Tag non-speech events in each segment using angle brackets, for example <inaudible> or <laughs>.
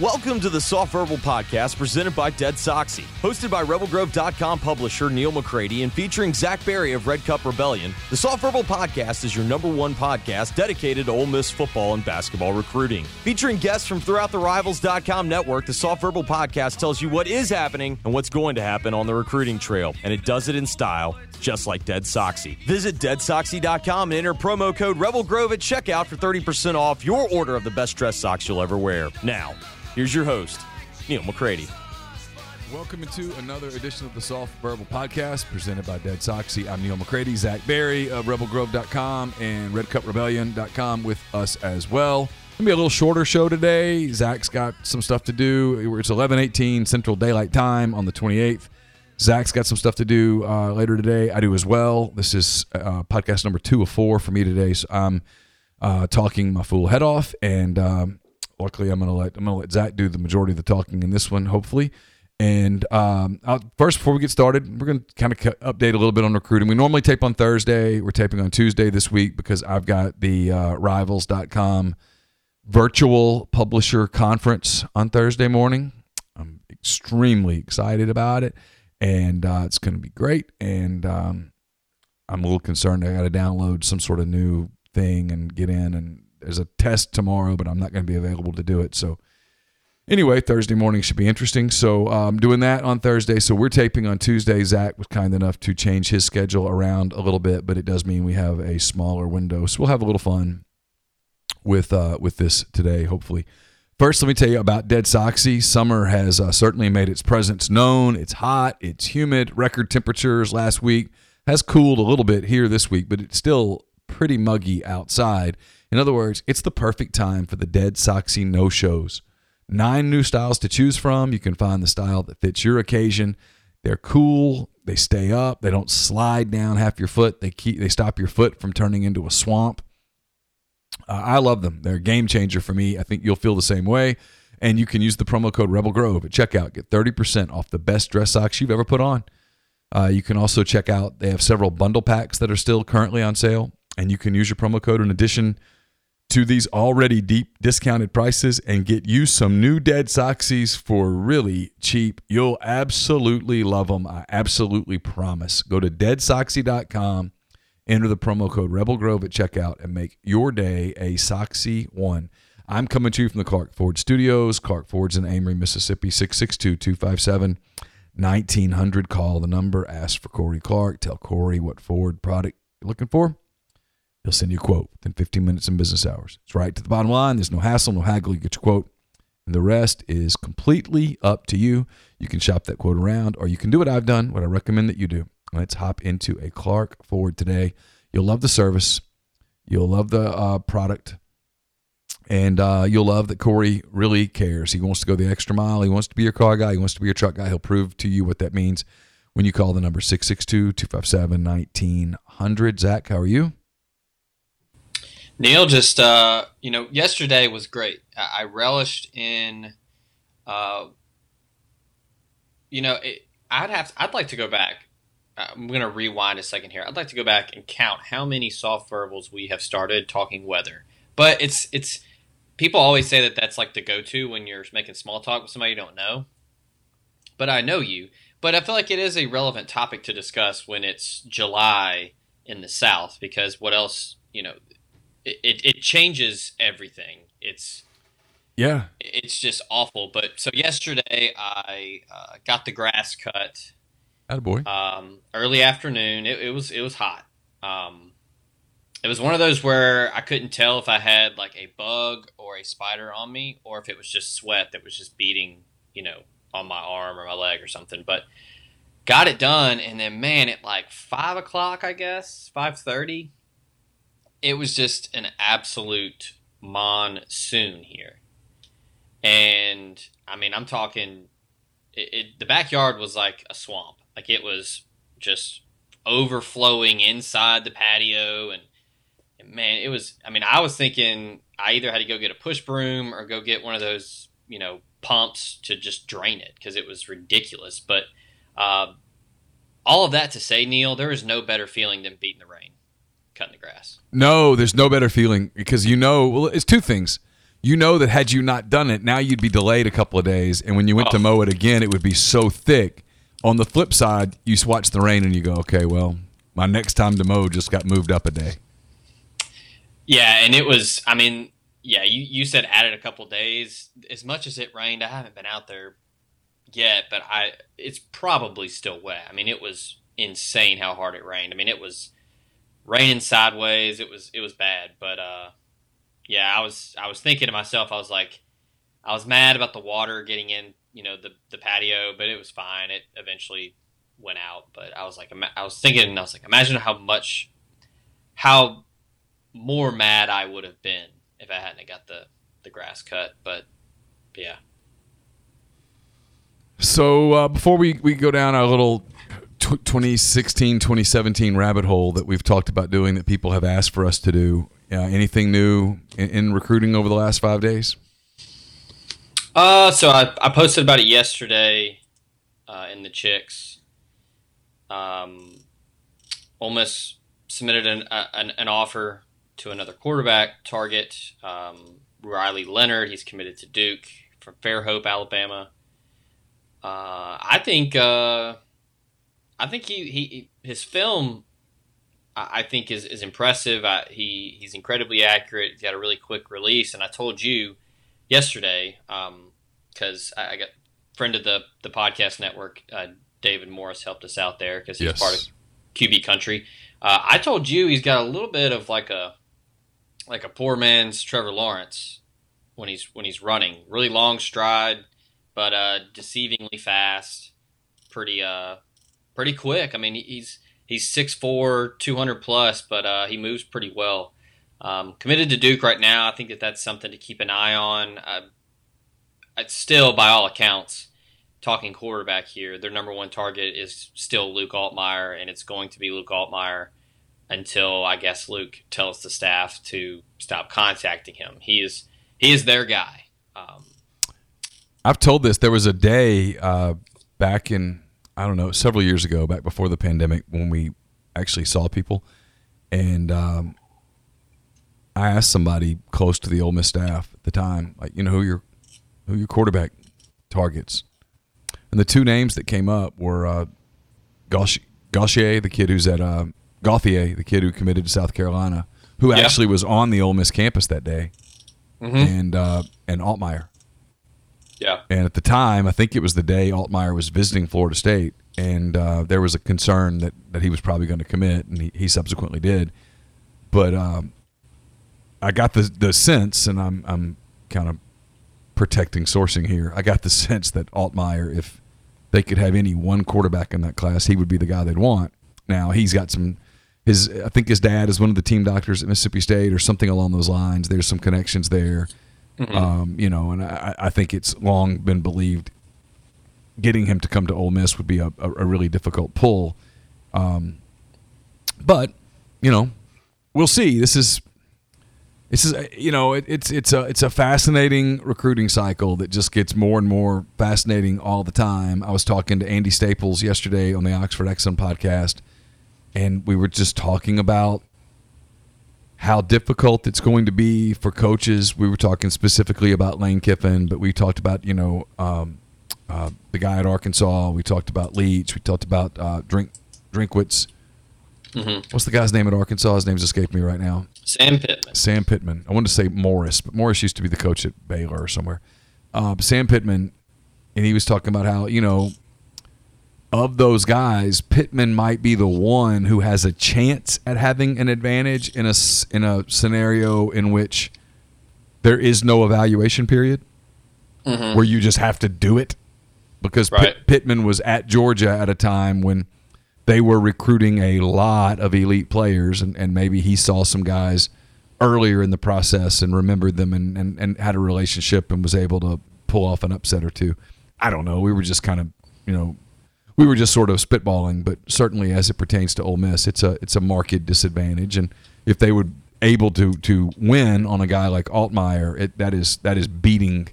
Welcome to the Soft Verbal Podcast presented by Dead Soxy. Hosted by RebelGrove.com publisher Neal McCready and featuring Zach Berry of Red Cup Rebellion, the Soft Verbal Podcast is your number one podcast dedicated to Ole Miss football and basketball recruiting. Featuring guests from throughout the Rivals.com network, the Soft Verbal Podcast tells you what is happening and what's going to happen on the recruiting trail, and it does it in style just like Dead Soxy. Visit deadsoxy.com and enter promo code RebelGrove at checkout for 30% off your order of the best dress socks you'll ever wear. Now, Here's your host, Neal McCready. Welcome into another edition of the Soft Verbal Podcast presented by Dead Soxy. I'm Neal McCready, Zach Berry of RebelGrove.com and RedCupRebellion.com with us as well. Gonna be a little shorter show today. Zach's got some stuff to do. It's 11:18 Central Daylight Time on the 28th. Zach's got some stuff to do uh, later today. I do as well. This is uh, podcast number two of four for me today. So I'm uh, talking my fool head off, and um, luckily I'm gonna let I'm gonna let Zach do the majority of the talking in this one, hopefully. And um, first, before we get started, we're going to kind of update a little bit on recruiting. We normally tape on Thursday. We're taping on Tuesday this week because I've got the uh, Rivals.com virtual publisher conference on Thursday morning. I'm extremely excited about it, and uh, it's going to be great. And um, I'm a little concerned. I got to download some sort of new thing and get in and there's a test tomorrow, but I'm not going to be available to do it. So anyway, Thursday morning should be interesting. So I'm um, doing that on Thursday. So we're taping on Tuesday. Zach was kind enough to change his schedule around a little bit, but it does mean we have a smaller window. So we'll have a little fun with uh, with this today, hopefully. First, let me tell you about Dead Soxy. Summer has uh, certainly made its presence known. It's hot, it's humid. Record temperatures last week has cooled a little bit here this week, but it's still pretty muggy outside. In other words, it's the perfect time for the Dead Soxy no shows. Nine new styles to choose from. You can find the style that fits your occasion. They're cool. They stay up. They don't slide down half your foot. They keep they stop your foot from turning into a swamp. Uh, I love them. They're a game changer for me. I think you'll feel the same way. And you can use the promo code Rebel Grove at checkout. Get 30% off the best dress socks you've ever put on. Uh, you can also check out, they have several bundle packs that are still currently on sale. And you can use your promo code in addition to these already deep discounted prices and get you some new dead Soxies for really cheap. You'll absolutely love them. I absolutely promise. Go to deadsoxy.com, enter the promo code Rebel Grove at checkout, and make your day a Soxy one. I'm coming to you from the Clark Ford Studios. Clark Ford's in Amory, Mississippi, 662 257 1900. Call the number, ask for Corey Clark, tell Corey what Ford product you're looking for He'll send you a quote within 15 minutes in business hours. It's right to the bottom line. There's no hassle, no haggle. You get your quote. And the rest is completely up to you. You can shop that quote around, or you can do what I've done, what I recommend that you do. Let's hop into a Clark Ford today. You'll love the service, you'll love the uh, product, and uh, you'll love that Corey really cares. He wants to go the extra mile. He wants to be your car guy. He wants to be your truck guy. He'll prove to you what that means when you call the number 662 257 1900. Zach, how are you? Neal, just uh, you know, yesterday was great. I, I relished in, uh, you know, it, I'd have, to, I'd like to go back. I'm going to rewind a second here. I'd like to go back and count how many soft verbals we have started talking weather. But it's it's people always say that that's like the go-to when you're making small talk with somebody you don't know. But I know you. But I feel like it is a relevant topic to discuss when it's July in the South because what else, you know, it, it changes everything. It's yeah, it's just awful. But so yesterday I uh, got the grass cut. boy. Um, early afternoon. It, it, was it was hot. Um, it was one of those where I couldn't tell if I had like a bug or a spider on me, or if it was just sweat that was just beating, you know, on my arm or my leg or something. But got it done, and then man, at like five o'clock, I guess five thirty, it was just an absolute monsoon here. And I mean, I'm talking, it, it, the backyard was like a swamp. Like it was just overflowing inside the patio. And, and man, it was, I mean, I was thinking I either had to go get a push broom or go get one of those, you know, pumps to just drain it because it was ridiculous. But uh, all of that to say, Neal, there is no better feeling than beating the rain cutting the grass. No, there's no better feeling because you know, well, it's two things. you know that had you not done it, now you'd be delayed a couple of days, and when you went to oh. mow it again, it would be so thick. On the flip side, you watch the rain and you go, okay, well, my next time to mow just got moved up a day. Yeah, and it was. I mean, yeah, you you said added a couple days. As much as it rained, I haven't been out there yet, but I it's probably still wet. I mean, it was insane how hard it rained. I mean, it was raining sideways. It was it was bad, but uh, yeah, I was I was thinking to myself, I was like, I was mad about the water getting in, you know, the the patio, but it was fine. It eventually went out, but I was like, I was thinking, and I was like, imagine how much, how more mad I would have been if I hadn't got the the grass cut. But yeah. So uh, before we, we go down our little 2016 2017 rabbit hole that we've talked about doing that people have asked for us to do, uh, anything new in, in, recruiting over the last five days? Uh, so I, I posted about it yesterday uh, in the Chicks. Um, Miss submitted an, an, an offer to another quarterback target, um, Riley Leonard. He's committed to Duke from Fairhope, Alabama. Uh, I think uh, I think he, he his film I think is, is impressive. I, he he's incredibly accurate. He's got a really quick release, and I told you yesterday because um, I, I, got friend of the the podcast network, uh, David Morris helped us out there because he's yes. part of QB country. Uh, I told you he's got a little bit of like a like a poor man's Trevor Lawrence when he's when he's running. Really long stride, but uh, deceivingly fast. Pretty uh, pretty quick. I mean, he's he's 6'4", 200 plus, but uh, he moves pretty well. Um, committed to Duke right now. I think that that's something to keep an eye on. Uh, it's still, by all accounts, talking quarterback here, their number one target is still Luke Altmyer, and it's going to be Luke Altmyer until I guess Luke tells the staff to stop contacting him. He is he is their guy. Um, I've told this. There was a day uh, back in I don't know several years ago, back before the pandemic, when we actually saw people, and um, I asked somebody close to the Ole Miss staff at the time, like you know who your who your quarterback targets, and the two names that came up were uh, Gauthier, the kid who's at uh, Gauthier, the kid who committed to South Carolina, who yeah. actually was on the Ole Miss campus that day, mm-hmm. and uh, and Altmyer. Yeah. And at the time, I think it was the day Altmyer was visiting Florida State, and uh, there was a concern that, that he was probably going to commit, and he, he subsequently did. But um, I got the the sense, and I'm I'm kind of protecting sourcing here. I got the <laughs> sense that Altmyer, if they could have any one quarterback in that class, he would be the guy they'd want. Now he's got some. His I think his dad is one of the team doctors at Mississippi State or something along those lines. There's some connections there. Mm-hmm. Um, you know, and I, I, think it's long been believed getting him to come to Ole Miss would be a, a, really difficult pull. Um, but you know, we'll see. This is this is you know it, it's it's a it's a fascinating recruiting cycle that just gets more and more fascinating all the time. I was talking to Andy Staples yesterday on the Oxford Exxon podcast, and we were just talking about how difficult it's going to be for coaches. We were talking specifically about Lane Kiffin, but we talked about you know um, uh, the guy at Arkansas. We talked about Leach. We talked about uh, Drink Drinkwitz. Mm-hmm. What's the guy's name at Arkansas? His name's escaped me right now. Sam Pittman. Sam Pittman. I wanted to say Morris, but Morris used to be the coach at Baylor or somewhere. Uh, Sam Pittman, and he was talking about how you know of those guys, Pittman might be the one who has a chance at having an advantage in a in a scenario in which there is no evaluation period, mm-hmm. where you just have to do it. Because right. Pitt, Pittman was at Georgia at a time when they were recruiting a lot of elite players, and, and maybe he saw some guys earlier in the process and remembered them and, and, and had a relationship and was able to pull off an upset or two. I don't know. We were just kind of, you know, we were just sort of spitballing, but certainly as it pertains to Ole Miss, it's a it's a market disadvantage, and if they would able to to win on a guy like Altmyer, it, that is that is beating.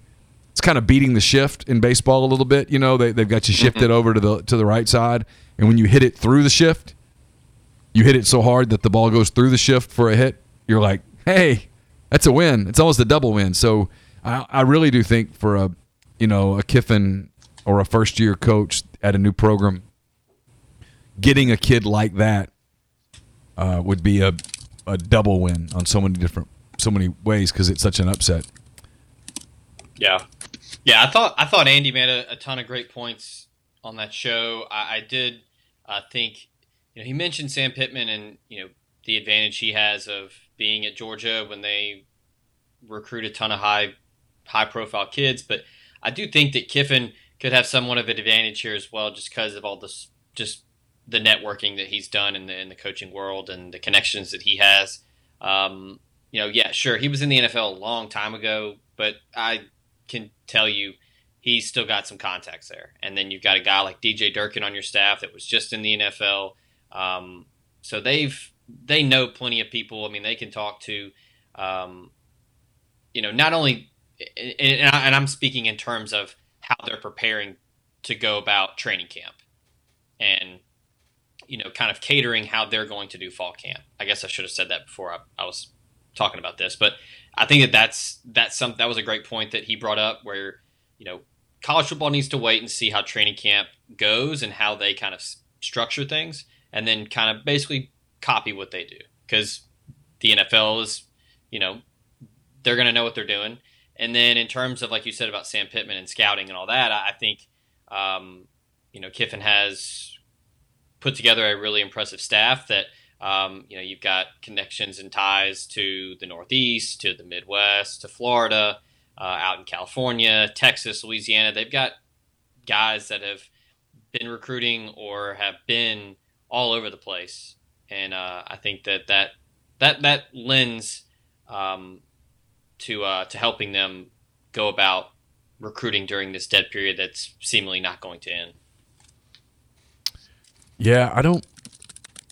It's kind of beating the shift in baseball a little bit. You know, they they've got you shifted mm-hmm. over to the to the right side, and when you hit it through the shift, you hit it so hard that the ball goes through the shift for a hit. You're like, hey, That's a win. It's almost a double win. So I, I really do think for a you know a Kiffin or a first year coach at a new program, getting a kid like that uh, would be a a double win on so many different so many ways because it's such an upset. Yeah, yeah. I thought I thought Andy made a, a ton of great points on that show. I, I did uh, think you know he mentioned Sam Pittman and you know the advantage he has of being at Georgia when they recruit a ton of high high profile kids, but I do think that Kiffin could have somewhat of an advantage here as well, just because of all this just the networking that he's done in the in the coaching world and the connections that he has. Um, you know, yeah, sure, he was in the NFL a long time ago, but I can tell you he's still got some contacts there. And then you've got a guy like DJ Durkin on your staff that was just in the NFL. Um, so they've they know plenty of people. I mean, they can talk to, um, you know, not only and I'm speaking in terms of how they're preparing to go about training camp and you know kind of catering how they're going to do fall camp. I guess i should have said that before i, I was talking about this but i think that that's that's some that was a great point that he brought up where you know college football needs to wait and see how training camp goes and how they kind of structure things and then kind of basically copy what they do. Because the nfl is you know they're going to know what they're doing and then in terms of like you said about Sam Pittman and scouting and all that, I think um, you know Kiffin has put together a really impressive staff that um, you know you've got connections and ties to the Northeast, to the Midwest, to Florida, uh, out in California, Texas, Louisiana. They've got guys that have been recruiting or have been all over the place, and uh, I think that that that that lends um, to uh, to helping them go about recruiting during this dead period that's seemingly not going to end. Yeah, I don't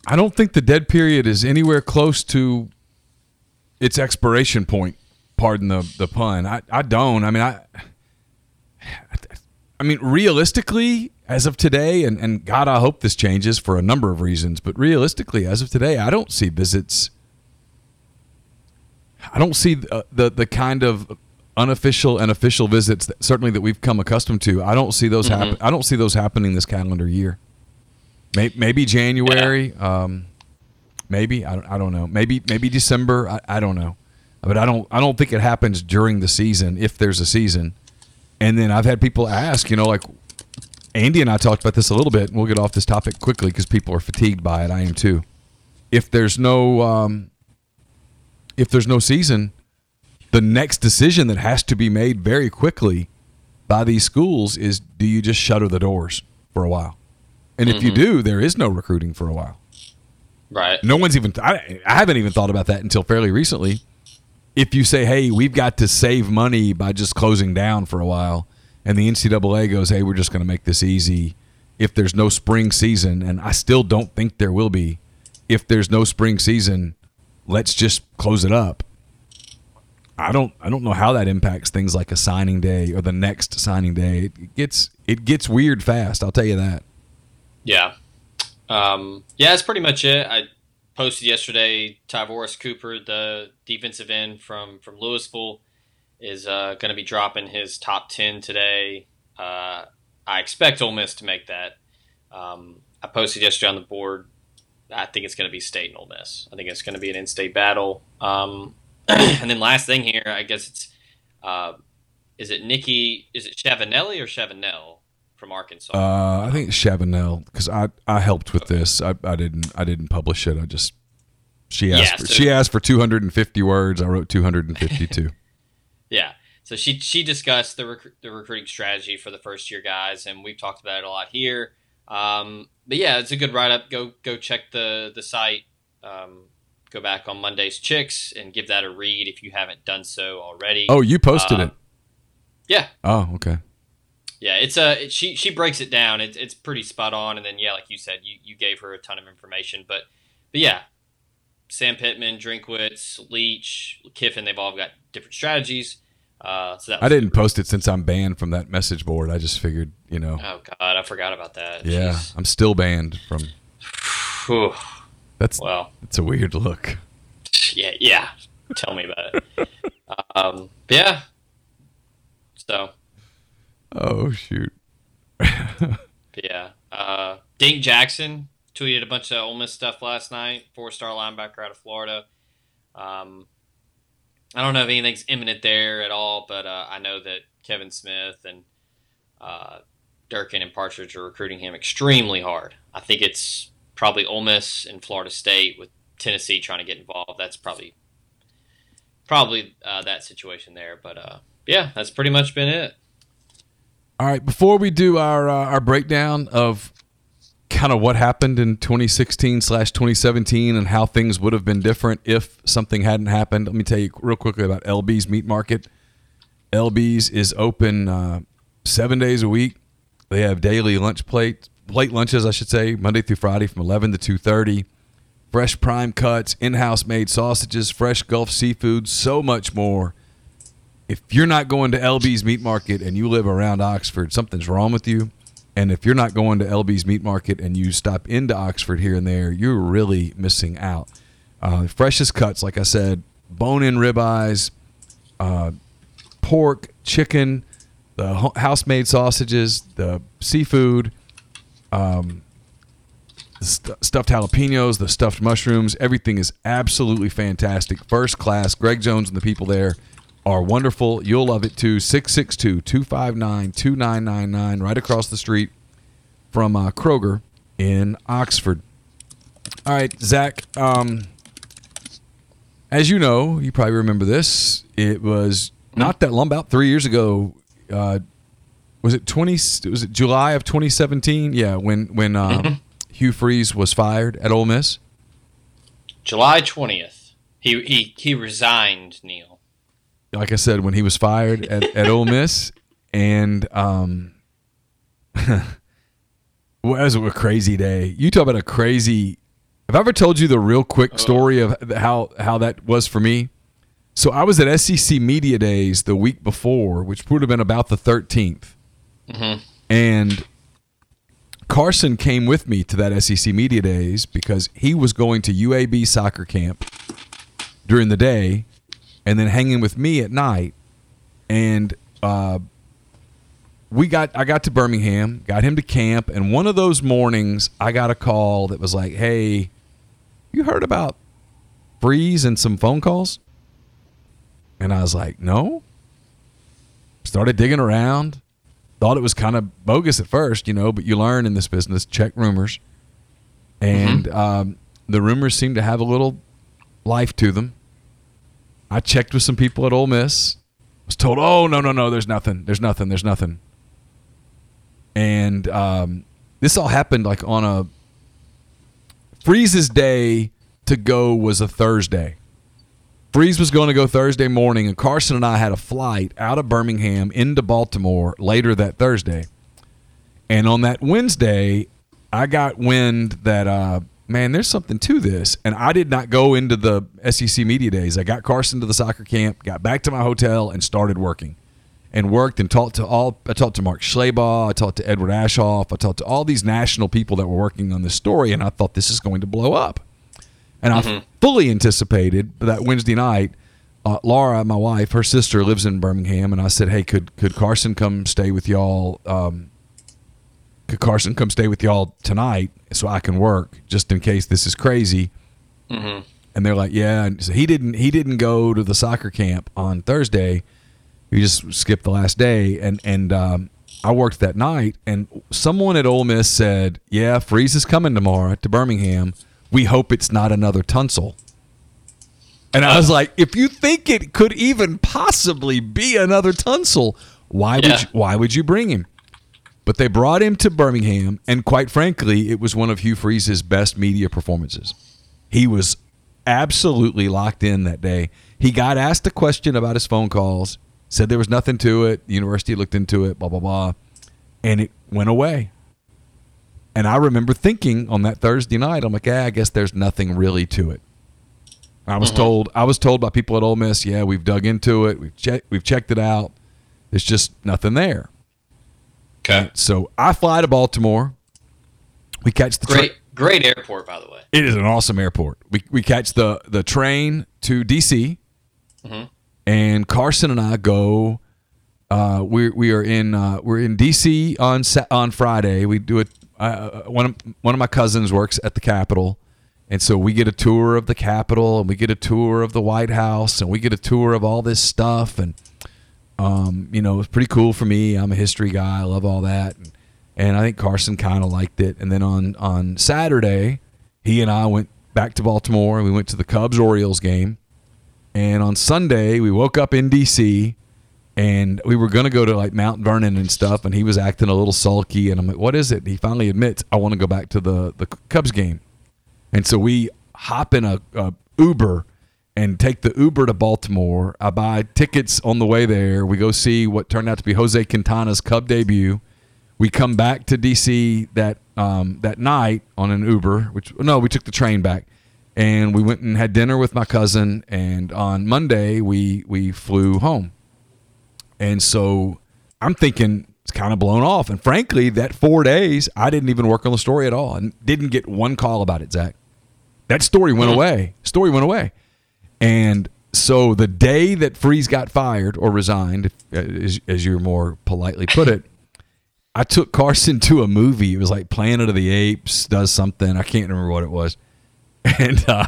I don't think the dead period is anywhere close to its expiration point. Pardon the the pun. I, I don't. I mean I I mean realistically as of today and, and God I hope this changes for a number of reasons, but realistically as of today I don't see visits I don't see the, the, the kind of unofficial and official visits that, certainly that we've come accustomed to. I don't see those mm-hmm. happen. I don't see those happening this calendar year. Maybe, maybe January. Yeah. Um, maybe I don't, I don't know. Maybe maybe December. I, I don't know, but I don't I don't think it happens during the season if there's a season. And then I've had people ask, you know, like Andy and I talked about this a little bit. And we'll get off this topic quickly because people are fatigued by it. I am too. If there's no um, if there's no season, the next decision that has to be made very quickly by these schools is do you just shutter the doors for a while? And if mm-hmm. you do, there is no recruiting for a while. Right. No one's even, I, I haven't even thought about that until fairly recently. If you say, hey, we've got to save money by just closing down for a while, and the NCAA goes, hey, we're just going to make this easy. If there's no spring season, and I still don't think there will be, if there's no spring season, let's just close it up. I don't I don't know how that impacts things like a signing day or the next signing day. It gets it gets weird fast. I'll tell you that. Yeah, um, yeah, that's pretty much it. I posted yesterday. Tyvorus Cooper, the defensive end from from Louisville, is uh, going to be dropping his top ten today. Uh, I expect Ole Miss to make that. Um, I posted yesterday on the board I think it's going to be State and Ole Miss. I think it's going to be an in-state battle. Um, <clears throat> and then last thing here, I guess it's uh, is it Nikki? Is it Chavanelli or Chavanel from Arkansas? Uh, I think Chavanel because I I helped with this. I, I didn't I didn't publish it. I just she asked yeah, for, so, she asked for 250 words. I wrote 252. <laughs> yeah. So she she discussed the rec- the recruiting strategy for the first year guys, and we've talked about it a lot here. Um, but yeah, it's a good write up. Go go check the the site. Um, go back on Monday's Chicks and give that a read if you haven't done so already. Oh, you posted uh, it. Yeah. Oh, okay. Yeah, it's a it, she she breaks it down. It's it's pretty spot on. And then yeah, like you said, you you gave her a ton of information. But but yeah, Sam Pittman, Drinkwitz, Leach, Kiffin, they've all got different strategies. Uh, so I didn't post it since I'm banned from that message board. I just figured, you know. Oh God, I forgot about that. Yeah, Jeez. I'm still banned from. That's well. It's a weird look. Yeah, yeah. tell me about it. Um, yeah. So. Oh shoot. <laughs> yeah. Uh, Dink Jackson tweeted a bunch of Ole Miss stuff last night. Four star linebacker out of Florida. Um, I don't know if anything's imminent there at all, but uh, I know that Kevin Smith and uh, Durkin and Partridge are recruiting him extremely hard. I think it's probably Ole Miss and Florida State with Tennessee trying to get involved. That's probably probably uh, that situation there. But uh, yeah, that's pretty much been it. All right, before we do our uh, our breakdown of kind of what happened in 2016 slash 2017 and how things would have been different if something hadn't happened, let me tell you real quickly about LB's Meat Market. LB's is open uh, seven days a week. They have daily lunch plate plate lunches, I should say, Monday through Friday from 11 to 2:30. Fresh prime cuts, in-house made sausages, fresh Gulf seafood, so much more if you're not going to LB's Meat Market and you live around Oxford, something's wrong with you. And if you're not going to LB's Meat Market and you stop into Oxford here and there, you're really missing out. Uh, freshest cuts, like I said, bone-in ribeyes, uh, pork, chicken, the house-made sausages, the seafood, um, the st- stuffed jalapenos, the stuffed mushrooms. Everything is absolutely fantastic, first class. Greg Jones and the people there are wonderful. You'll love it too. 662 259 2999, right across the street from uh, Kroger in Oxford. All right, Zach. Um, as you know, you probably remember this. It was not that long, about three years ago. Uh, was it twenty? Was it July of twenty seventeen? Yeah, when when uh, Hugh Freeze was fired at Ole Miss. July twentieth. He he he resigned, Neal like I said, when he was fired at, at Ole <laughs> Miss, and um, <laughs> well, it was a crazy day. You talk about a crazy. Have I ever told you the real quick story of how how that was for me? So I was at SEC Media Days the week before, which would have been about the 13th, mm-hmm. and Carson came with me to that SEC Media Days because he was going to UAB soccer camp during the day and then hanging with me at night. And uh, we got I got to Birmingham, got him to camp, and one of those mornings I got a call that was like, "Hey, you heard about Freeze and some phone calls?" And I was like, "No." Started digging around. Thought it was kind of bogus at first, you know, but you learn in this business, check rumors. And mm-hmm. um, the rumors seem to have a little life to them. I checked with some people at Ole Miss. Was told, oh no no no, there's nothing, there's nothing, there's nothing. And um, this all happened like on a Freeze's day to go was a Thursday. Freeze was going to go Thursday morning, and Carson and I had a flight out of Birmingham into Baltimore later that Thursday. And on that Wednesday, I got wind that uh, man, there's something to this. And I did not go into the SEC media days. I got Carson to the soccer camp, got back to my hotel, and started working. And worked and talked to all. I talked to Mark Schlabach. I talked to Edward Aschoff. I talked to all these national people that were working on this story, and I thought this is going to blow up. And mm-hmm. I fully anticipated that Wednesday night. Uh, Laura, my wife, her sister lives in Birmingham, and I said, "Hey, could could Carson come stay with y'all um, could Carson come stay with y'all tonight so I can work just in case this is crazy? Mm-hmm. And they're like, yeah. And so he didn't he didn't go to the soccer camp on Thursday. He just skipped the last day, and and um, I worked that night. And someone at Ole Miss said, yeah, Freeze is coming tomorrow to Birmingham. We hope it's not another Tunsil. And I was like, if you think it could even possibly be another Tunsil, why yeah. would you, why would you bring him? But they brought him to Birmingham, and quite frankly, it was one of Hugh Freeze's best media performances. He was absolutely locked in that day. He got asked a question about his phone calls, said there was nothing to it. The university looked into it, blah, blah, blah. And it went away. And I remember thinking on that Thursday night, I'm like, yeah, I guess there's nothing really to it. I was mm-hmm. told I was told by people at Ole Miss, yeah, we've dug into it, we've checked we've checked it out. There's just nothing there. Okay. So I fly to Baltimore. We catch the great, tra- great airport, by the way. It is an awesome airport. We we catch the the train to DC, Mm-hmm. and Carson and I go. Uh, we we are in uh, we're in DC on on Friday. We do it. Uh, one of one of my cousins works at the Capitol, and so we get a tour of the Capitol, and we get a tour of the White House, and we get a tour of all this stuff, and um, you know, it's pretty cool for me. I'm a history guy. I love all that, and, and I think Carson kind of liked it. And then on on Saturday, he and I went back to Baltimore, and we went to the Cubs Orioles game. And on Sunday, we woke up in DC and we were going to go to like Mount Vernon and stuff. And he was acting a little sulky. And I'm like, what is it? And he finally admits, I want to go back to the, the Cubs game. And so we hop in a, a Uber and take the Uber to Baltimore. I buy tickets on the way there. We go see what turned out to be Jose Quintana's Cub debut. We come back to DC that um, that night on an Uber, which no, we took the train back. And we went and had dinner with my cousin and on monday we we flew home. And so i'm thinking it's kind of blown off. And frankly that four days i didn't even work on the story at all. And didn't get one call about it zach. That story went away. Story went away and so the day that freeze got fired or resigned as, as you more politely put it i took carson to a movie it was like planet of the apes does something i can't remember what it was <laughs> and uh,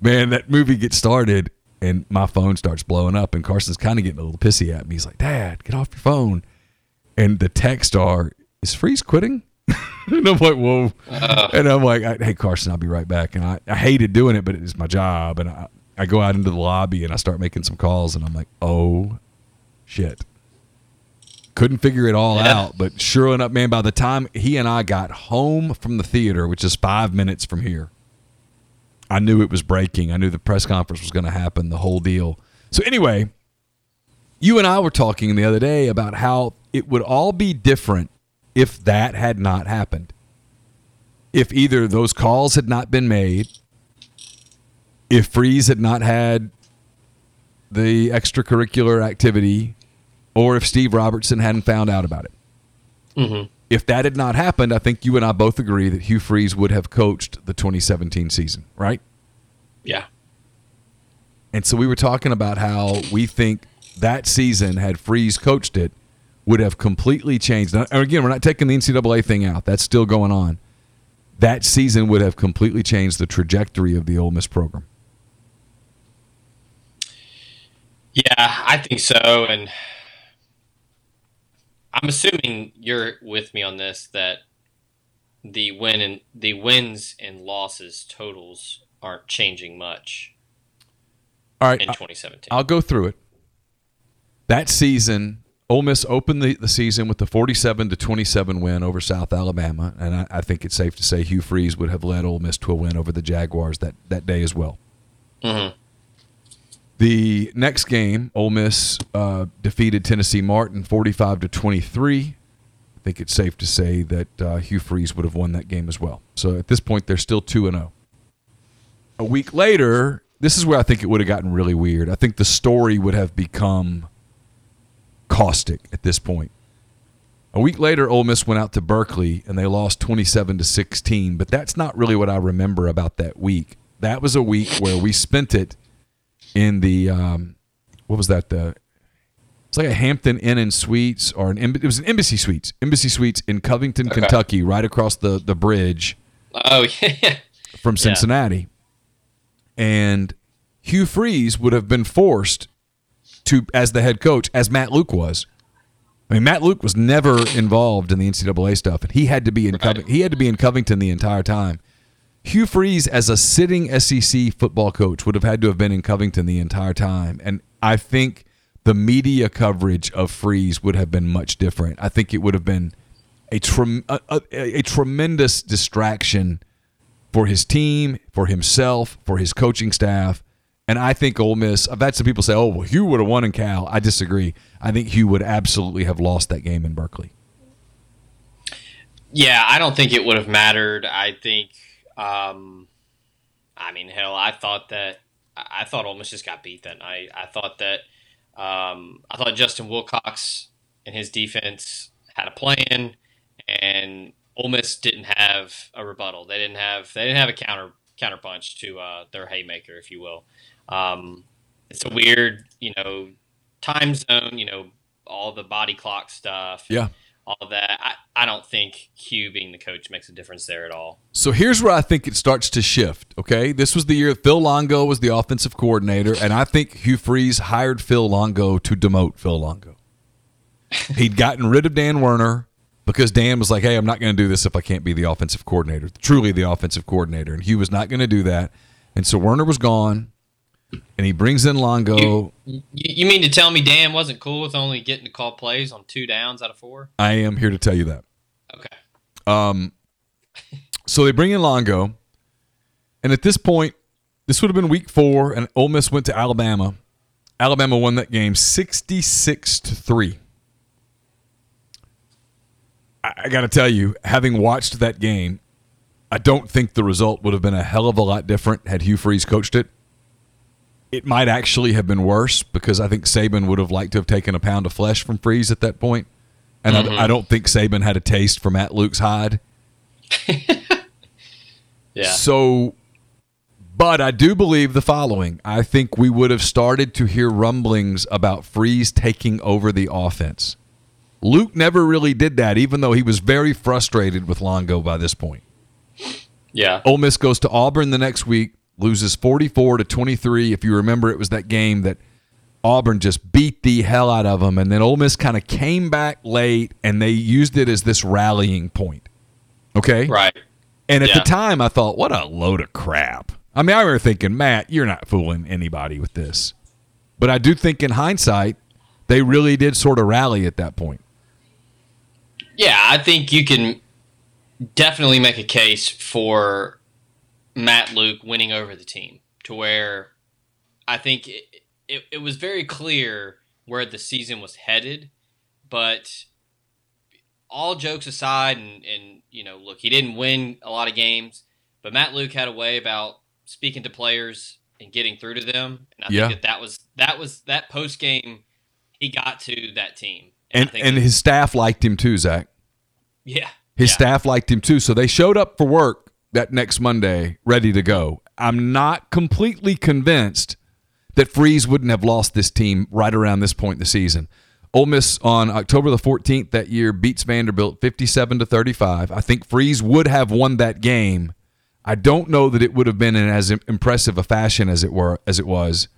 man, that movie gets started, and my phone starts blowing up, and Carson's kind of getting a little pissy at me. He's like, "Dad, get off your phone." And the text are, "Is Freeze quitting?" <laughs> and I'm like, "Whoa!" Uh-huh. And I'm like, "Hey, Carson, I'll be right back." And I, I hated doing it, but it's my job, and I, I go out into the lobby and I start making some calls, and I'm like, "Oh, shit." Couldn't figure it all Yeah. out, but sure enough, man, by the time he and I got home from the theater, which is five minutes from here, I knew it was breaking. I knew the press conference was going to happen, the whole deal. So, anyway, you and I were talking the other day about how it would all be different if that had not happened. If either those calls had not been made, if Freeze had not had the extracurricular activity, or if Steve Robertson hadn't found out about it. Mm-hmm. If that had not happened, I think you and I both agree that Hugh Freeze would have coached the 2017 season, right? Yeah. And so we were talking about how we think that season, had Freeze coached it, would have completely changed. And again, we're not taking the NCAA thing out, that's still going on. That season would have completely changed the trajectory of the Ole Miss program. Yeah, I think so. And I'm assuming you're with me on this that the win and the wins and losses totals aren't changing much All right, in 2017. I'll go through it. That season, Ole Miss opened the, the season with the 47 to 27 win over South Alabama, and I, I think it's safe to say Hugh Freeze would have led Ole Miss to a win over the Jaguars that, that day as well. mm-hmm. The next game, Ole Miss uh, defeated Tennessee Martin 45 to 23. I think it's safe to say that uh, Hugh Freeze would have won that game as well. So at this point, they're still 2 and 0. A week later, this is where I think it would have gotten really weird. I think the story would have become caustic at this point. A week later, Ole Miss went out to Berkeley and they lost 27 to 16, but that's not really what I remember about that week. That was a week where we spent it in the um, what was that the it's like a Hampton Inn and Suites or an it was an Embassy Suites Embassy Suites in Covington, Okay. Kentucky, right across the the bridge Oh <laughs> yeah. from Cincinnati. And Hugh Freeze would have been forced to as the head coach as Matt Luke was. I mean, Matt Luke was never involved in the NCAA stuff, and he had to be in Right. Coving- he had to be in Covington the entire time. Hugh Freeze, as a sitting SEC football coach, would have had to have been in Covington the entire time, and I think the media coverage of Freeze would have been much different. I think it would have been a trem- a, a, a tremendous distraction for his team, for himself, for his coaching staff. And I think Ole Miss, I've had some people say, oh, well, Hugh would have won in Cal. I disagree. I think Hugh would absolutely have lost that game in Berkeley. Yeah, I don't think it would have mattered. I think, um, I mean, hell, I thought that I thought Ole Miss just got beat that night. I thought that um, I thought Justin Wilcox and his defense had a plan, and Ole Miss didn't have a rebuttal. They didn't have they didn't have a counter counterpunch to uh, their haymaker, if you will. Um, it's a weird, you know, time zone. You know, all the body clock stuff. Yeah. All that. I, I don't think Hugh being the coach makes a difference there at all. So here's where I think it starts to shift. Okay, this was the year Phil Longo was the offensive coordinator, and I think Hugh Freeze hired Phil Longo to demote Phil Longo. <laughs> He'd gotten rid of Dan Werner because Dan was like, "Hey, I'm not going to do this if I can't be the offensive coordinator, truly the offensive coordinator," and Hugh was not going to do that, and so Werner was gone, and he brings in Longo. You, you mean to tell me Dan wasn't cool with only getting to call plays on two downs out of four? I am here to tell you that. Okay. Um, so they bring in Longo, and at this point, this would have been week four, and Ole Miss went to Alabama. Alabama won that game sixty-six to three. I, I got to tell you, having watched that game, I don't think the result would have been a hell of a lot different had Hugh Freeze coached it. It might actually have been worse because I think Saban would have liked to have taken a pound of flesh from Freeze at that point. And I, mm-hmm. I don't think Saban had a taste for Matt Luke's hide. <laughs> Yeah. So, but I do believe the following. I think we would have started to hear rumblings about Freeze taking over the offense. Luke never really did that, even though he was very frustrated with Longo by this point. Yeah. Ole Miss goes to Auburn the next week, loses 44 to 23. If you remember, it was that game that Auburn just beat the hell out of them. And then Ole Miss kind of came back late and they used it as this rallying point. Okay? Right. And at Yeah. the time, I thought, what a load of crap. I mean, I remember thinking, Matt, you're not fooling anybody with this. But I do think in hindsight, they really did sort of rally at that point. Yeah, I think you can definitely make a case for Matt Luke winning over the team to where I think it, it, it was very clear where the season was headed, but all jokes aside, and, and you know, look, he didn't win a lot of games, but Matt Luke had a way about speaking to players and getting through to them, and I Yeah. think that that was that was that post game he got to that team, I And, and his staff liked him too, Zach. yeah, His yeah. staff liked him too. So they showed up for work that next Monday ready to go. I'm not completely convinced that Freeze wouldn't have lost this team right around this point in the season. Ole Miss on October the 14th that year beats Vanderbilt 57 to 35. I think Freeze would have won that game. I don't know that it would have been in as impressive a fashion as it were as it was.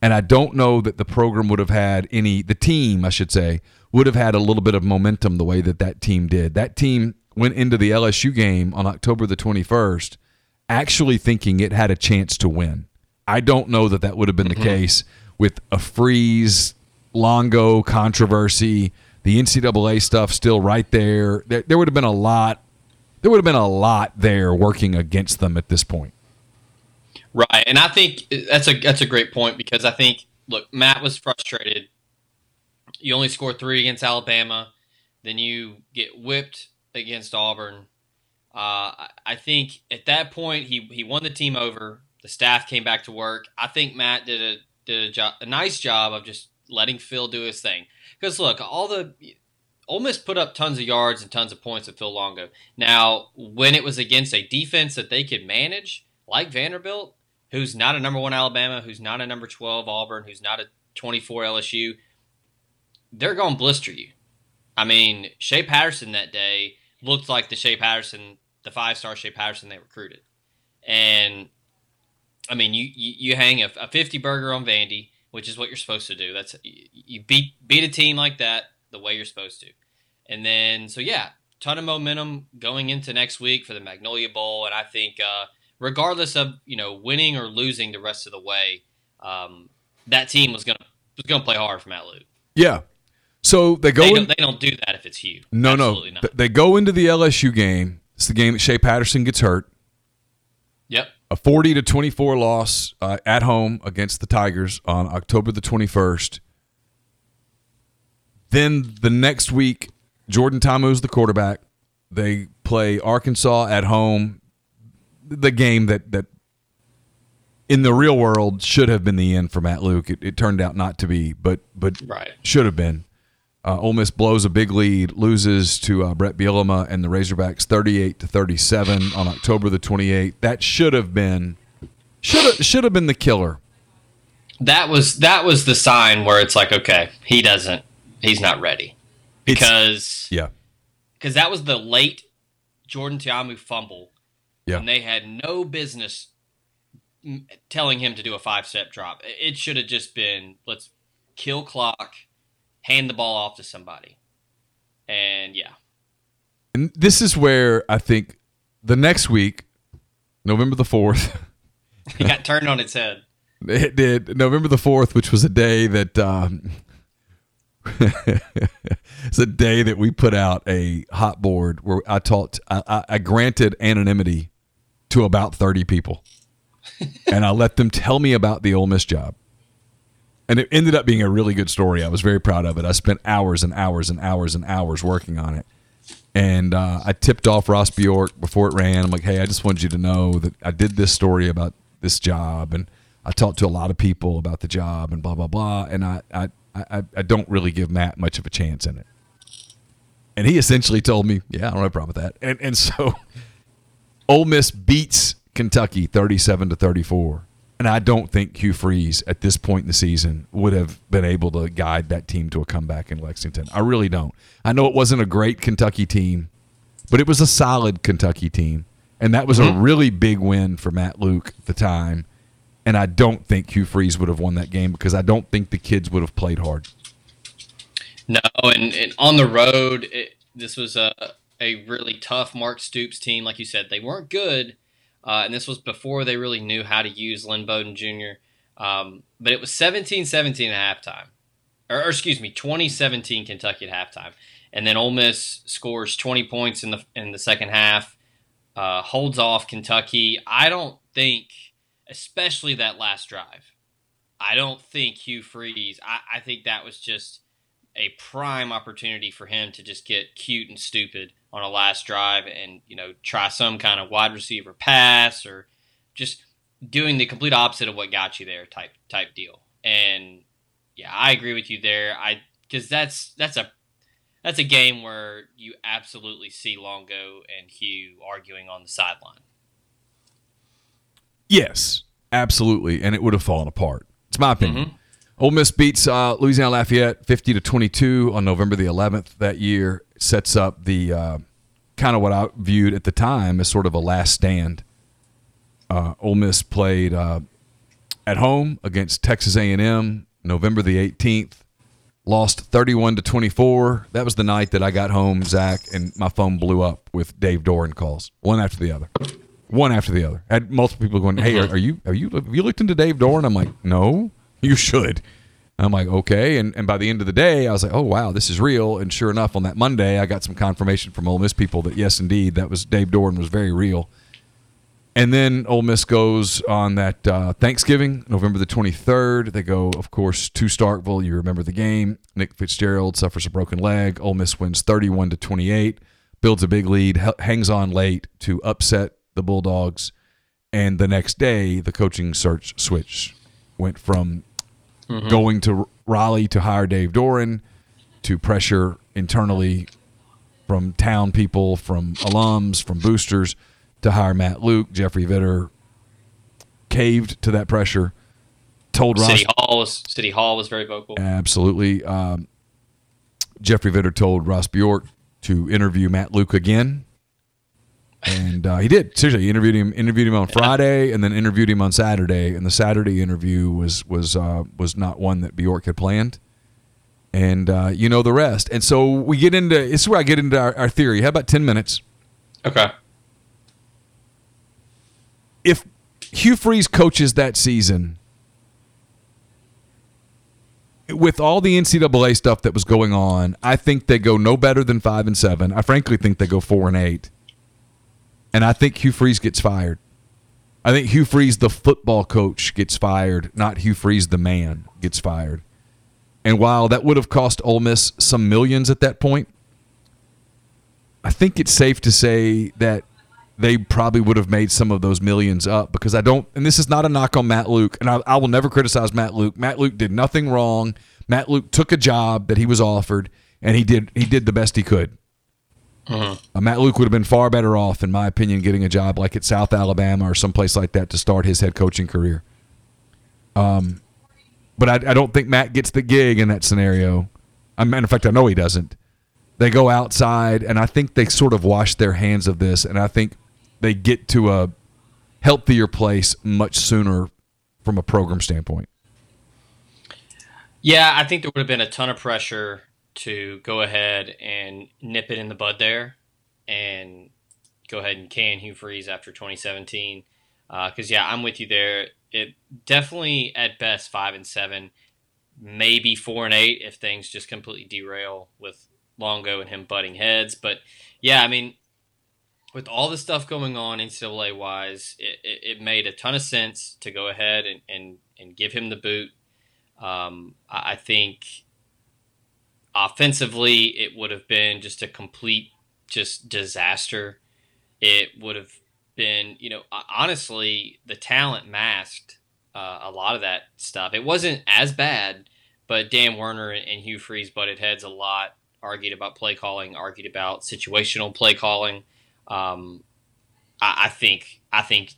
And I don't know that the program would have had any, the team, I should say, would have had a little bit of momentum the way that that team did. That team went into the LSU game on October the 21st actually thinking it had a chance to win. I don't know that that would have been the case with a freeze, Longo controversy, the NCAA stuff still right there. There, there would have been a lot. There would have been a lot there working against them at this point. Right, and I think that's a that's a great point because I think look, Matt was frustrated. You only score three against Alabama, then you get whipped against Auburn. Uh, I- think at that point he he won the team over. The staff came back to work. I think Matt did a did a job a nice job of just letting Phil do his thing. Because look, all the Ole Miss put up tons of yards and tons of points at Phil Longo. Now, when it was against a defense that they could manage, like Vanderbilt, who's not a number one Alabama, who's not a number 12 Auburn, who's not a 24 LSU, they're going to blister you. I mean, Shea Patterson that day looked like the Shea Patterson, the five star Shea Patterson they recruited. And I mean, you, you, you hang a, a 50 burger on Vandy, which is what you're supposed to do. That's you- beat beat a team like that the way you're supposed to. And then so yeah, ton of momentum going into next week for the Magnolia Bowl, and I think uh, regardless of you know winning or losing the rest of the way, um, that team was gonna was gonna play hard for Matt Luke. Yeah. So they go They in, don't, they don't do that if it's you. No, Absolutely no. not. They go into the LSU game. It's the game that Shea Patterson gets hurt. Yep. A 40 to 24 loss uh, at home against the Tigers on October the 21st. Then the next week, Jordan Ta'amu's the quarterback. They play Arkansas at home. The game that that in the real world should have been the end for Matt Luke. It, it turned out not to be, but but Right. should have been. Uh, Ole Miss blows a big lead, loses to uh, Bret Bielema and the Razorbacks, thirty-eight to thirty-seven on October the twenty-eighth. That should have been should have should have been the killer. that was that was the sign where it's like, okay, he doesn't, he's not ready because yeah, because that was the late Jordan Ta'amu fumble. Yeah. and they had no business telling him to do a five step drop. It should have just been let's kill clock, hand the ball off to somebody, and yeah, and this is where I think the next week, November the fourth. <laughs> he got turned on its head. <laughs> It did November the fourth, which was a day that um, <laughs> it's a day that we put out a hot board where I taught I, I, granted anonymity to about thirty people, and I let them tell me about the Ole Miss job, and it ended up being a really good story. I was very proud of it. I spent hours and hours and hours and hours working on it. And uh, I tipped off Ross Bjork before it ran. I'm like, hey, I just wanted you to know that I did this story about this job, and I talked to a lot of people about the job, and blah blah blah. And I I, I, I don't really give Matt much of a chance in it. And he essentially told me, yeah, I don't have a problem with that. And and so, <laughs> Ole Miss beats Kentucky 37 to 34. And I don't think Hugh Freeze at this point in the season would have been able to guide that team to a comeback in Lexington. I really don't. I know it wasn't a great Kentucky team, but it was a solid Kentucky team. And that was a mm-hmm. really big win for Matt Luke at the time. And I don't think Hugh Freeze would have won that game because I don't think the kids would have played hard. No, and, and on the road, it, this was a a really tough Mark Stoops team. Like you said, they weren't good, uh, and this was before they really knew how to use Lynn Bowden Jr. Um, but it was 17-17 at halftime, or, or excuse me, 2017 Kentucky at halftime, and then Ole Miss scores 20 points in the in the second half, uh, holds off Kentucky. I don't think, especially that last drive, I don't think Hugh Freeze. I, I think that was just a prime opportunity for him to just get cute and stupid on a last drive and you know try some kind of wide receiver pass or just doing the complete opposite of what got you there type type deal. And yeah, I agree with you there. I because that's that's a that's a game where you absolutely see Longo and Hugh arguing on the sideline. Yes, absolutely, and it would have fallen apart. It's my opinion. Ole Miss beats uh, Louisiana Lafayette fifty to twenty two on November the eleventh that year. Sets up the uh, kind of what I viewed at the time as sort of a last stand. Uh, Ole Miss played uh, at home against Texas A and M November the eighteenth. Lost thirty one to twenty four. That was the night that I got home, Zach, and my phone blew up with Dave Doeren calls, one after the other one after the other. I had multiple people going, "Hey, are you are you have you looked into Dave Doeren?" I'm like, "No, you should." I'm like, "Okay." And and by the end of the day, I was like, "Oh wow, this is real." And sure enough, on that Monday, I got some confirmation from Ole Miss people that yes, indeed, that was Dave Doeren was very real. And then Ole Miss goes on that uh, Thanksgiving, November the 23rd. They go, of course, to Starkville. You remember the game. Nick Fitzgerald suffers a broken leg. Ole Miss wins 31 to 28, builds a big lead, hangs on late to upset the Bulldogs. And the next day, the coaching search switch went from going to Raleigh to hire Dave Doran to pressure internally from town people, from alums, from boosters to hire Matt Luke. Jeffrey Vitter caved to that pressure. Told Ross City Hall was City Hall was very vocal. absolutely. Um, Jeffrey Vitter told Ross Bjork to interview Matt Luke again, and uh, he did. Seriously, he interviewed him. Interviewed him on Friday, and then interviewed him on Saturday. And the Saturday interview was was uh, was not one that Bjork had planned. And uh, you know the rest. And so we get into. This is where I get into our, our theory. How about ten minutes? Okay. if Hugh Freeze coaches that season with all the NCAA stuff that was going on, I think they go no better than five and seven. I frankly think they go four and eight. And I think Hugh Freeze gets fired. I think Hugh Freeze, the football coach, gets fired, not Hugh Freeze, the man, gets fired. And while that would have cost Ole Miss some millions at that point, I think it's safe to say that they probably would have made some of those millions up because I don't, and this is not a knock on Matt Luke, and I, I will never criticize Matt Luke. Matt Luke did nothing wrong. Matt Luke took a job that he was offered, and he did he did the best he could. Uh, Matt Luke would have been far better off, in my opinion, getting a job like at South Alabama or someplace like that to start his head coaching career. Um, but I, I don't think Matt gets the gig in that scenario. I mean, in fact, I know he doesn't. They go outside, and I think they sort of wash their hands of this, and I think they get to a healthier place much sooner from a program standpoint. Yeah, I think there would have been a ton of pressure to go ahead and nip it in the bud there and go ahead and can Hugh Freeze after 2017. Because, uh, yeah, I'm with you there. It definitely, at best, 5 and 7, maybe 4 and 8 if things just completely derail with Longo and him butting heads. But, yeah, I mean, with all the stuff going on NCAA wise, it, it, it, made a ton of sense to go ahead and, and, and give him the boot. Um, I think offensively, it would have been just a complete just disaster. It would have been, you know, honestly, the talent masked uh, a lot of that stuff. It wasn't as bad, but Dan Werner and Hugh Freeze butted heads a lot, argued about play calling, argued about situational play calling. Um, I, I think I think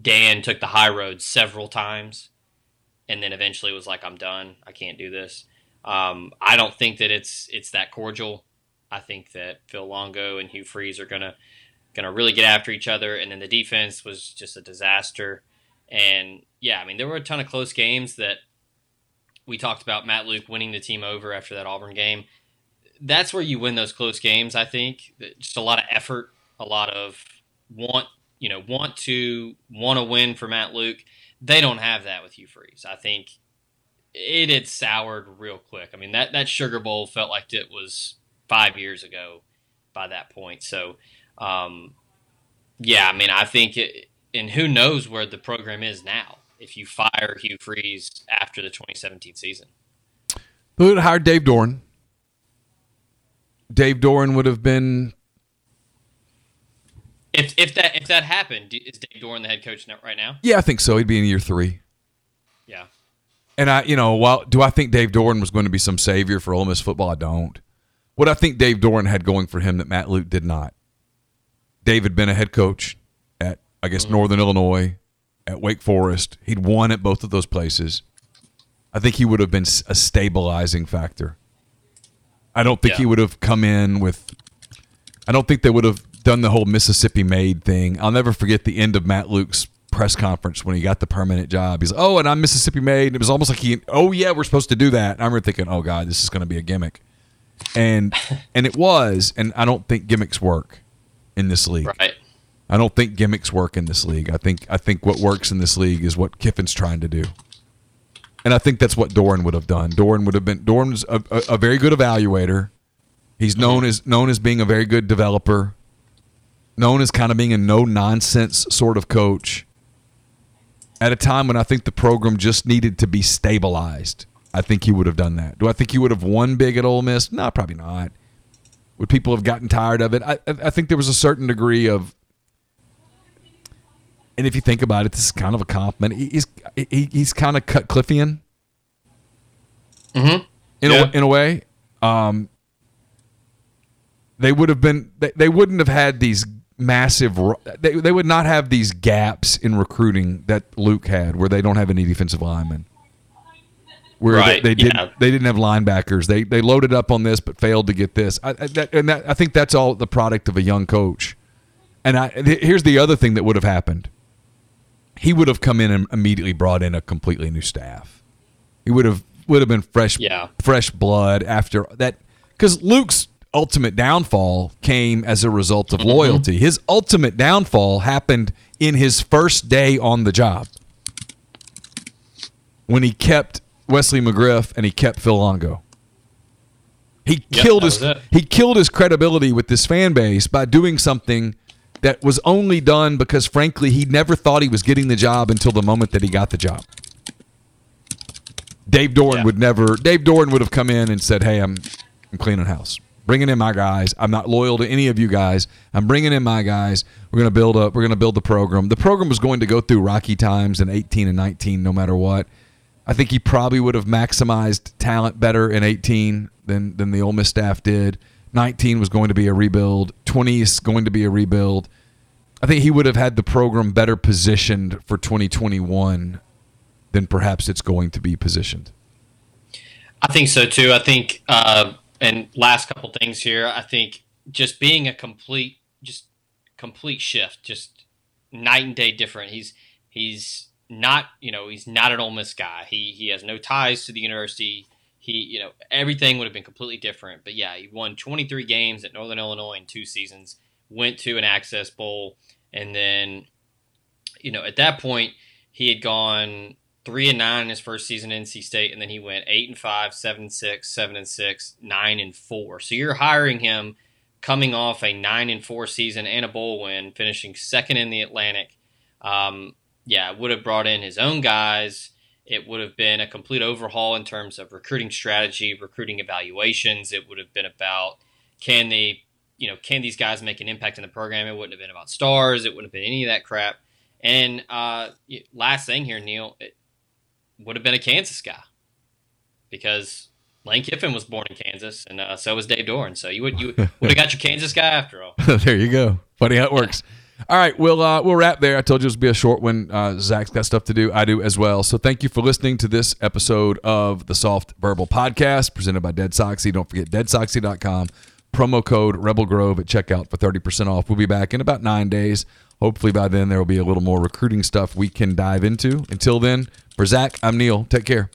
Dan took the high road several times, and then eventually was like, "I'm done. I can't do this." Um, I don't think that it's it's that cordial. I think that Phil Longo and Hugh Freeze are gonna gonna really get after each other, and then the defense was just a disaster. And yeah, I mean there were a ton of close games that we talked about Matt Luke winning the team over after that Auburn game. That's where you win those close games. I think just a lot of effort a lot of want you know want to want to win for Matt Luke. They don't have that with Hugh Freeze. I think it had soured real quick. I mean that that Sugar Bowl felt like it was five years ago by that point. So um, yeah, I mean I think it, and who knows where the program is now if you fire Hugh Freeze after the 2017 season. Who would hire Dave Doeren? Dave Doeren would have been if if that if that happened, is Dave Doeren the head coach right now? Yeah, I think so. He'd be in year three. Yeah. And I, you know, while do I think Dave Doeren was going to be some savior for Ole Miss football? I don't. What I think Dave Doeren had going for him that Matt Luke did not. Dave had been a head coach at I guess mm-hmm. Northern Illinois, at Wake Forest. He'd won at both of those places. I think he would have been a stabilizing factor. I don't think yeah. he would have come in with. I don't think they would have done the whole Mississippi made thing. I'll never forget the end of Matt Luke's press conference when he got the permanent job. He's like, oh, and I'm Mississippi made. And it was almost like he, oh yeah, we're supposed to do that. And I remember thinking, oh god, this is going to be a gimmick, and <laughs> and it was. And I don't think gimmicks work in this league. Right. I don't think gimmicks work in this league. I think I think what works in this league is what Kiffin's trying to do. And I think that's what Doeren would have done. Doeren would have been Doeren's a, a, a very good evaluator. He's known mm-hmm. as known as being a very good developer known as kind of being a no nonsense sort of coach at a time when I think the program just needed to be stabilized. I think he would have done that. Do I think he would have won big at Ole Miss? No, probably not. Would people have gotten tired of it? I, I think there was a certain degree of, and if you think about it, this is kind of a compliment. He's he, he's kind of Cutcliffean. Mm-hmm. In yeah. a in a way, um, they would have been they, they wouldn't have had these massive. They, they would not have these gaps in recruiting that Luke had, where they don't have any defensive linemen. Where right, they, they didn't yeah. they didn't have linebackers. They they loaded up on this but failed to get this. I, that, and that, I think that's all the product of a young coach. And I, here's the other thing that would have happened. He would have come in and immediately brought in a completely new staff. He would have would have been fresh yeah. fresh blood after that because Luke's ultimate downfall came as a result of loyalty. His ultimate downfall happened in his first day on the job when he kept Wesley McGriff and he kept Phil Longo. He yep, killed his he killed his credibility with this fan base by doing something that was only done because frankly he never thought he was getting the job until the moment that he got the job. Dave Doeren yeah. would never Dave Doeren would have come in and said, "Hey, I'm I'm cleaning house." Bringing in my guys. I'm not loyal to any of you guys. I'm bringing in my guys. We're going to build up. We're going to build the program. The program was going to go through rocky times in 18 and 19, no matter what. I think he probably would have maximized talent better in 18 than than the Ole Miss staff did. 19 was going to be a rebuild. 20 is going to be a rebuild. I think he would have had the program better positioned for 2021 than perhaps it's going to be positioned. I think so too. I think, uh, and last couple things here, I think just being a complete, just complete shift, just night and day different. He's he's not, you know, he's not an Ole Miss guy. He he has no ties to the university. He, you know, everything would have been completely different. But yeah, he won 23 games at Northern Illinois in two seasons. Went to an Access Bowl, and then, you know, at that point he had gone three and nine in his first season in NC State, and then he went eight and five, seven and six, seven and six, nine and four. So you're hiring him coming off a nine and four season and a bowl win, finishing second in the Atlantic. Um, yeah, would have brought in his own guys. It would have been a complete overhaul in terms of recruiting strategy, recruiting evaluations. It would have been about can they, you know, can these guys make an impact in the program? It wouldn't have been about stars. It wouldn't have been any of that crap. And uh, last thing here, Neal, it would have been a Kansas guy because Lane Kiffin was born in Kansas, and uh, so was Dave Doeren. So you would you <laughs> would have got your Kansas guy after all. <laughs> there you go. Funny how it works. All right, we'll uh, we'll wrap there. I told you it would be a short one. Uh, Zach's got stuff to do. I do as well. So thank you for listening to this episode of the Soft Verbal Podcast presented by Dead Soxy. Don't forget deadsoxy.com. Promo code Rebel Grove at checkout for thirty percent off. We'll be back in about nine days. Hopefully by then there will be a little more recruiting stuff we can dive into. Until then, for Zach, I'm Neal. Take care.